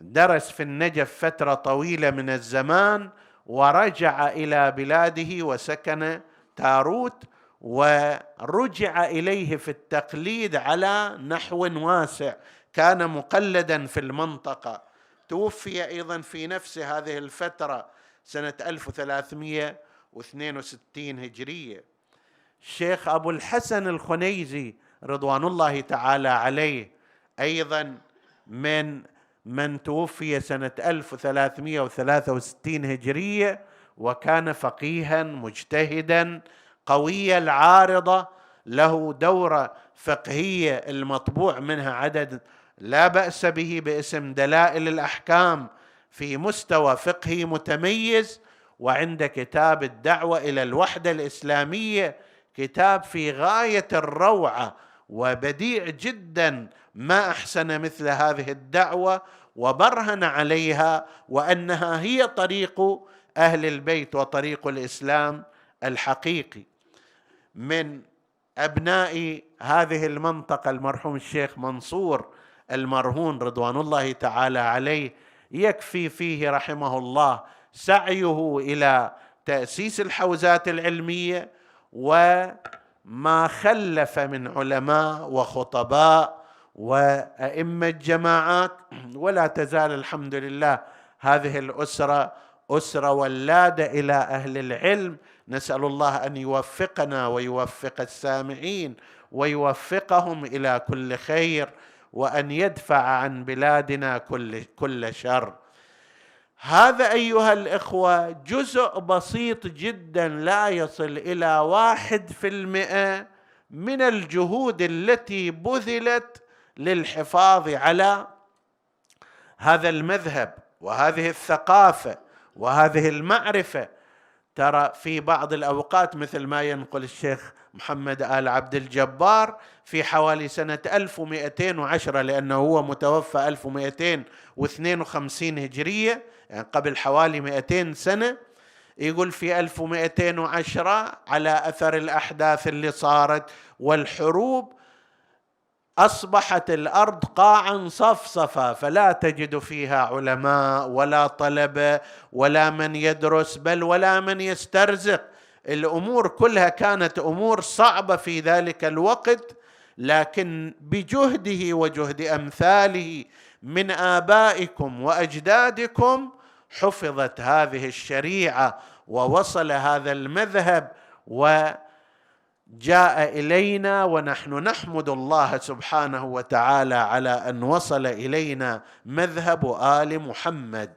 درس في النجف فترة طويلة من الزمان ورجع إلى بلاده وسكن تاروت ورجع إليه في التقليد على نحو واسع كان مقلدا في المنطقة. توفي أيضا في نفس هذه الفترة سنة 1362 هجرية. الشيخ أبو الحسن الخنيزي رضوان الله تعالى عليه أيضا من من توفي سنة 1363 هجرية وكان فقيها مجتهدا قوي العارضة له دورة فقهية المطبوع منها عدد لا بأس به باسم دلائل الأحكام في مستوى فقهي متميز وعند كتاب الدعوة إلى الوحدة الإسلامية كتاب في غاية الروعة وبديع جدا ما أحسن مثل هذه الدعوة وبرهن عليها وأنها هي طريق أهل البيت وطريق الإسلام الحقيقي. من أبناء هذه المنطقة المرحوم الشيخ منصور المرهون رضوان الله تعالى عليه يكفي فيه رحمه الله سعيه إلى تأسيس الحوزات العلمية وما خلف من علماء وخطباء وأئمة جماعات ولا تزال الحمد لله هذه الأسرة أسرة ولاده إلى أهل العلم نسأل الله أن يوفقنا ويوفق السامعين ويوفقهم إلى كل خير وأن يدفع عن بلادنا كل كل شر. هذا أيها الإخوة جزء بسيط جدا لا يصل إلى واحد في المئة من الجهود التي بذلت للحفاظ على هذا المذهب وهذه الثقافة وهذه المعرفة ترى في بعض الأوقات مثل ما ينقل الشيخ محمد آل عبد الجبار في حوالي سنة 1210 لأنه هو متوفى 1252 هجرية يعني قبل حوالي 200 سنة. يقول في 1210 على أثر الأحداث اللي صارت والحروب أصبحت الأرض قاعا صفصفا فلا تجد فيها علماء ولا طلبه ولا من يدرس بل ولا من يسترزق. الأمور كلها كانت أمور صعبة في ذلك الوقت لكن بجهده وجهد أمثاله من آبائكم وأجدادكم حفظت هذه الشريعة ووصل هذا المذهب وجاء إلينا ونحن نحمد الله سبحانه وتعالى على أن وصل إلينا مذهب آل محمد.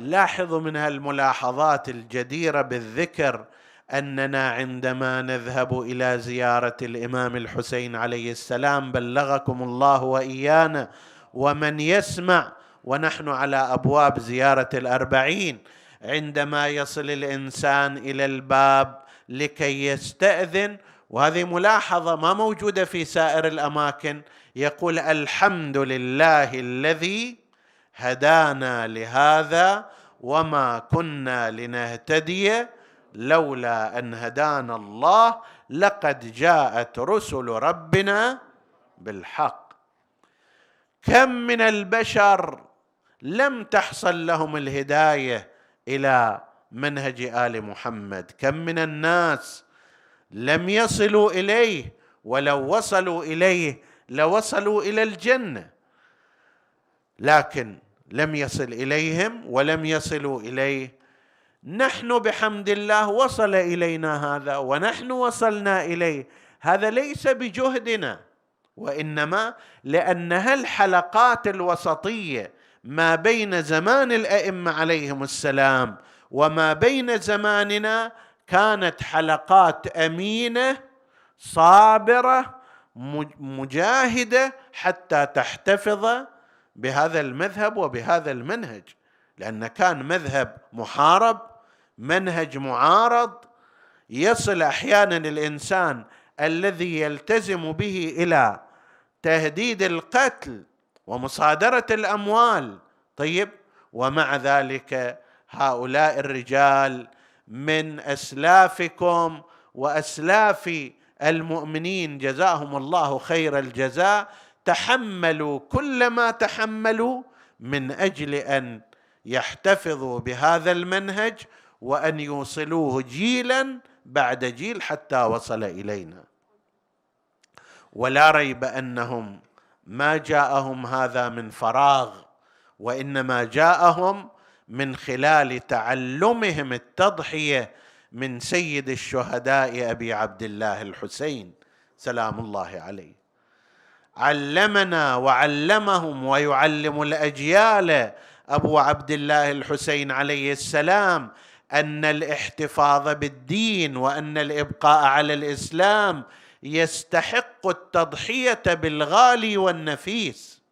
لاحظوا من هالملاحظات الجديرة بالذكر أننا عندما نذهب إلى زيارة الإمام الحسين عليه السلام بلغكم الله وإيانا ومن يسمع ونحن على أبواب زيارة الأربعين عندما يصل الإنسان إلى الباب لكي يستأذن. وهذه ملاحظة ما موجودة في سائر الأماكن. يقول الحمد لله الذي هدانا لهذا وما كنا لنهتدي لولا أن هدانا الله. لقد جاءت رسل ربنا بالحق. كم من البشر لم تحصل لهم الهداية إلى منهج آل محمد. كم من الناس لم يصلوا إليه ولو وصلوا إليه لوصلوا إلى الجنة لكن لم يصل إليهم ولم يصلوا إليه. نحن بحمد الله وصل إلينا هذا ونحن وصلنا إليه. هذا ليس بجهدنا. وإنما لأنها الحلقات الوسطية ما بين زمان الأئمة عليهم السلام وما بين زماننا كانت حلقات أمينة صابرة مجاهدة حتى تحتفظ بهذا المذهب وبهذا المنهج. لأن كان مذهب محارب منهج معارض يصل أحيانا الإنسان الذي يلتزم به إلى تهديد القتل ومصادرة الأموال. طيب ومع ذلك هؤلاء الرجال من أسلافكم وأسلاف المؤمنين جزاهم الله خير الجزاء تحملوا كل ما تحملوا من أجل أن يحتفظوا بهذا المنهج وأن يوصلوه جيلا بعد جيل حتى وصل إلينا. ولا ريب أنهم ما جاءهم هذا من فراغ وإنما جاءهم من خلال تعلمهم التضحية من سيد الشهداء أبي عبد الله الحسين سلام الله عليه. علمنا وعلمهم ويعلم الأجيال أبو عبد الله الحسين عليه السلام أن الاحتفاظ بالدين وأن الإبقاء على الإسلام يستحق التضحية بالغالي والنفيس.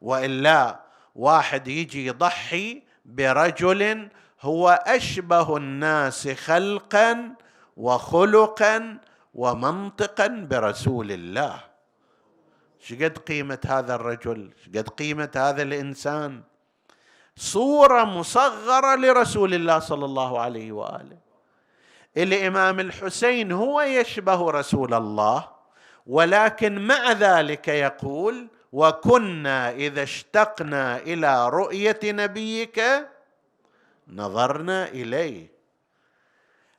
وإلا واحد يجي يضحي برجل هو أشبه الناس خلقا وخلقا ومنطقا برسول الله. شقد قيمة هذا الرجل؟ شقد قيمة هذا الإنسان؟ صورة مصغرة لرسول الله صلى الله عليه وآله. الامام الحسين هو يشبه رسول الله ولكن مع ذلك يقول وكنا إذا اشتقنا إلى رؤية نبيك نظرنا إليه.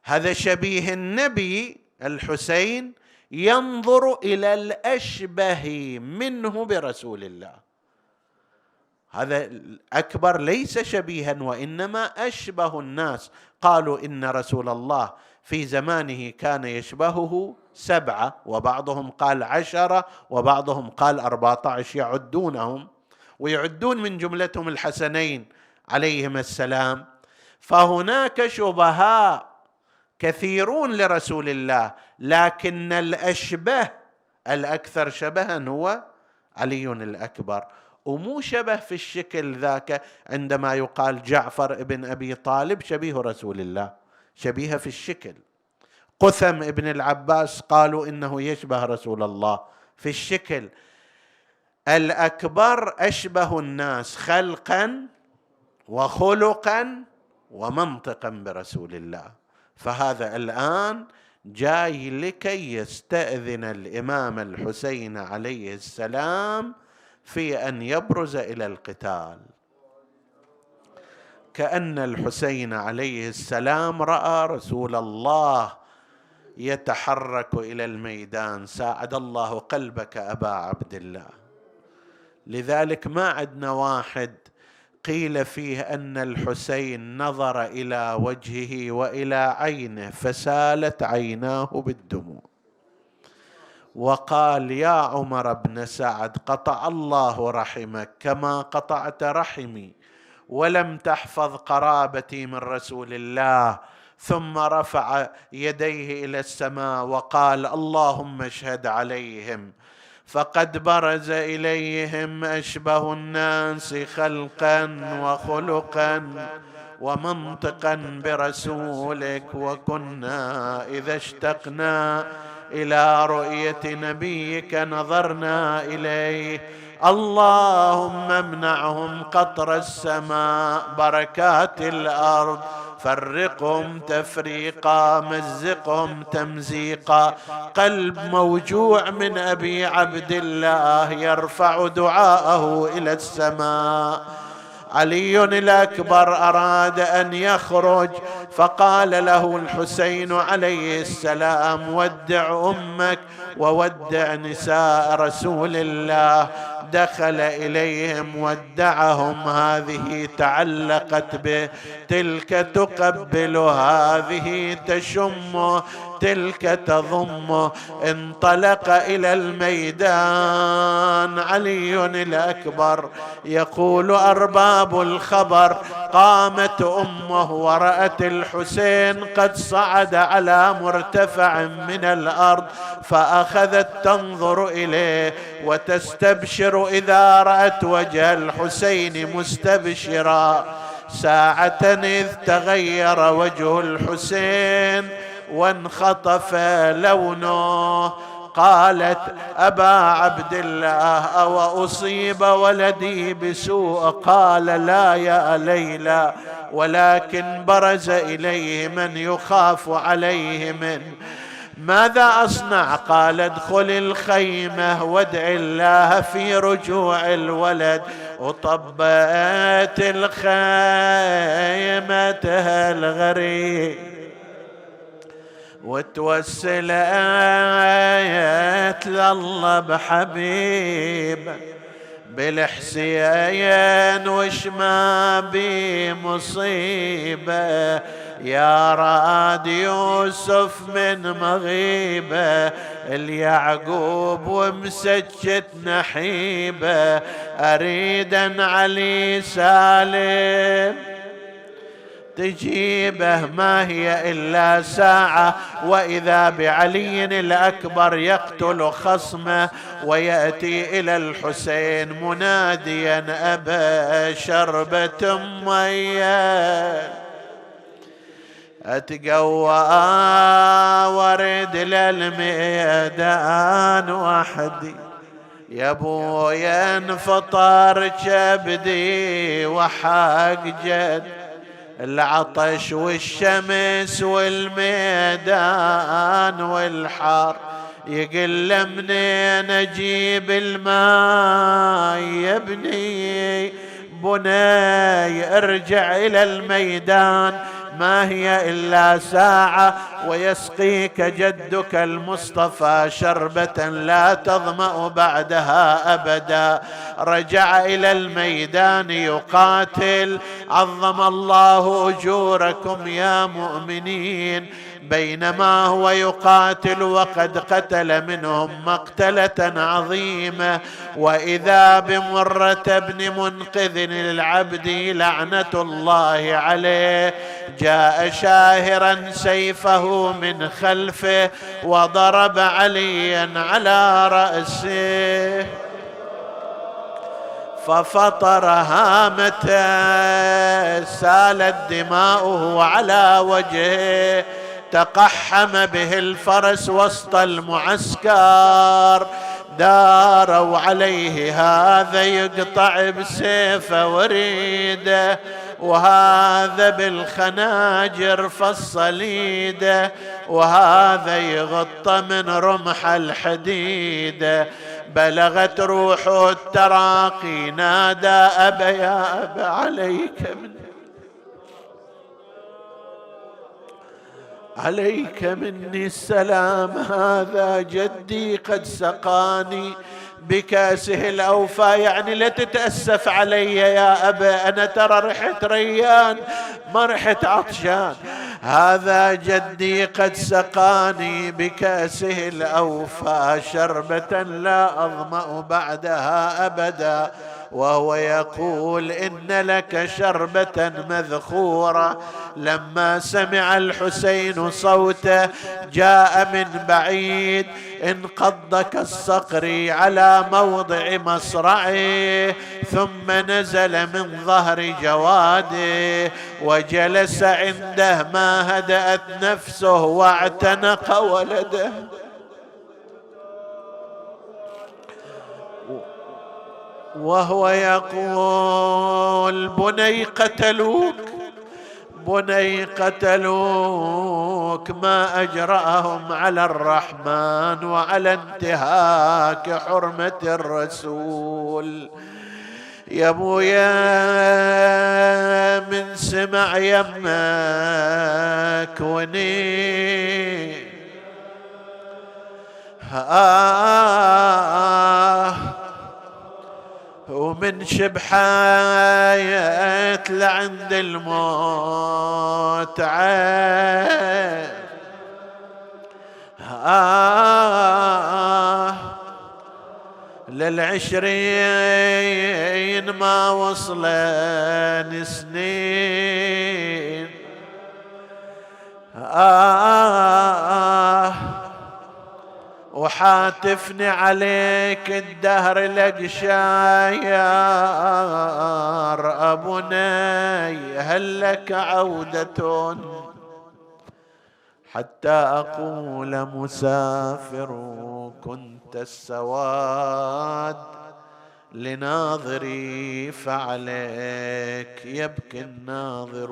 هذا شبيه النبي الحسين ينظر إلى الأشبه منه برسول الله. هذا الأكبر ليس شبيها وإنما أشبه الناس. قالوا إن رسول الله في زمانه كان يشبهه سبعة وبعضهم قال عشرة وبعضهم قال اربعه عشر يعدونهم ويعدون من جملتهم الحسنين عليهما السلام. فهناك شبهاء كثيرون لرسول الله لكن الأشبه الأكثر شبها هو علي الأكبر. ومو شبه في الشكل ذاك عندما يقال جعفر ابن أبي طالب شبيه رسول الله شبيه في الشكل. قثم ابن العباس قالوا إنه يشبه رسول الله في الشكل. الأكبر أشبه الناس خلقا وخلقا ومنطقا برسول الله. فهذا الآن جاي لكي يستأذن الإمام الحسين عليه السلام في أن يبرز إلى القتال. كأن الحسين عليه السلام رأى رسول الله يتحرك إلى الميدان. ساعد الله قلبك أبا عبد الله. لذلك ما عندنا واحد قيل فيه أن الحسين نظر إلى وجهه وإلى عينه فسالت عيناه بالدموع. وقال يا عمر بن سعد قطع الله رحمك كما قطعت رحمي ولم تحفظ قرابتي من رسول الله. ثم رفع يديه إلى السماء وقال اللهم اشهد عليهم فقد برز إليهم أشبه الناس خلقا وخلقا ومنطقا برسولك وكنا إذا اشتقنا إلى رؤية نبيك نظرنا إليه. اللهم امنعهم قطر السماء بركات الأرض. فرقهم تفريقا مزقهم تمزيقا. قلب موجوع من أبي عبد الله يرفع دعاءه إلى السماء. علي الأكبر أراد أن يخرج فقال له الحسين عليه السلام ودع أمك وودع نساء رسول الله. دخل إليهم ودعهم هذه تعلقت به تلك تقبل هذه تشمه تلك تضمه انطلق إلى الميدان. علي الأكبر يقول أرباب الخبر. قامت أمه ورأت الحسين قد صعد على مرتفع من الأرض فأخذت تنظر إليه وتستبشر إذا رأت وجه الحسين مستبشرا. ساعة إذ تغير وجه الحسين وانخطف لونه. قالت أبا عبد الله أو اصيب ولدي بسوء. قال لا يا ليلى ولكن برز إليه من يخاف عليه من. ماذا أصنع؟ قال ادخل الخيمة وادع الله في رجوع الولد. وطبت الخيمة الغريب. وتوسلت لله بحبيب بالحسين وش ما بي مصيبة يا راد يوسف من مغيبة اليعقوب ومسجت نحيبة أريد علي سالم تجيبه ما هي إلا ساعة وإذا بعلي الأكبر يقتل خصمه ويأتي إلى الحسين مناديا أبا شربة ميه أتقوى ورد للميدان وحدي. يا ابويا انفطر كبدي وحق جد. العطش والشمس والميدان والحار يقل منين أجيب الماء يا ابني؟ بني ارجع إلى الميدان. ما هي إلا ساعة ويسقيك جدك المصطفى شربة لا تظمأ بعدها أبدا. رجع إلى الميدان يقاتل. عظم الله أجوركم يا مؤمنين. بينما هو يقاتل وقد قتل منهم مقتلة عظيمة. وإذا بمرة بن منقذ العبد لعنة الله عليه جاء شاهرا سيفه من خلفه وضرب عليا على رأسه. ففطر هامته سالت دماؤه على وجهه. تقحم به الفرس وسط المعسكر. داروا عليه هذا يقطع بسيفه وريده وهذا بالخناجر فالصليده وهذا يغطى من رمح الحديده. بلغت روحه التراقي نادى أبا يا أبا عليك من عليك مني السلام هذا جدي قد سقاني بكاسه الأوفى. يعني لا تتأسف علي يا أبا أنا ترى رحت ريان ما رحت عطشان. هذا جدي قد سقاني بكاسه الأوفى. شربة لا أظمأ بعدها أبدا. وهو يقول إن لك شربة مذخورة. لما سمع الحسين صوته جاء من بعيد انقض كالصقر على موضع مصرعه ثم نزل من ظهر جواده وجلس عنده ما هدأت نفسه واعتنق ولده. وهو يقول بني قتلوك بني قتلوك ما أجرأهم على الرحمن وعلى انتهاك حرمة الرسول. يا ابويا من سمع يمك وني. آه ومن شبحات لعند الموت آه. للعشرين ما وصلن سنين. آه. وحاتفني عليك الدهر لك شاير أبني هل لك عودة؟ حتى أقول مسافر كنت السواد. لناظري فعليك يبكي الناظر.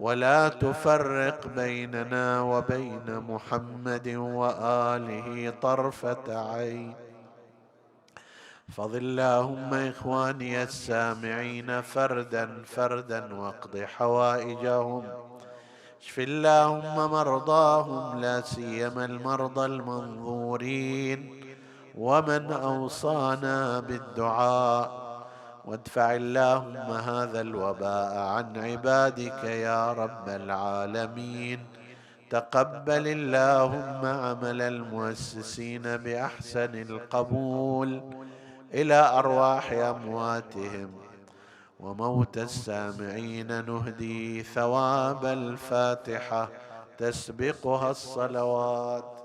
ولا تفرق بيننا وبين محمد وآله طرفة عين. فضل اللهم إخواني السامعين فردا فردا واقض حوائجهم. اشف اللهم مرضاهم لا سيما المرضى المنظورين. ومن أوصانا بالدعاء. وادفع اللهم هذا الوباء عن عبادك يا رب العالمين. تقبل اللهم عمل المؤسسين بأحسن القبول إلى أرواح أمواتهم. وموت السامعين نهدي ثواب الفاتحة. تسبقها الصلوات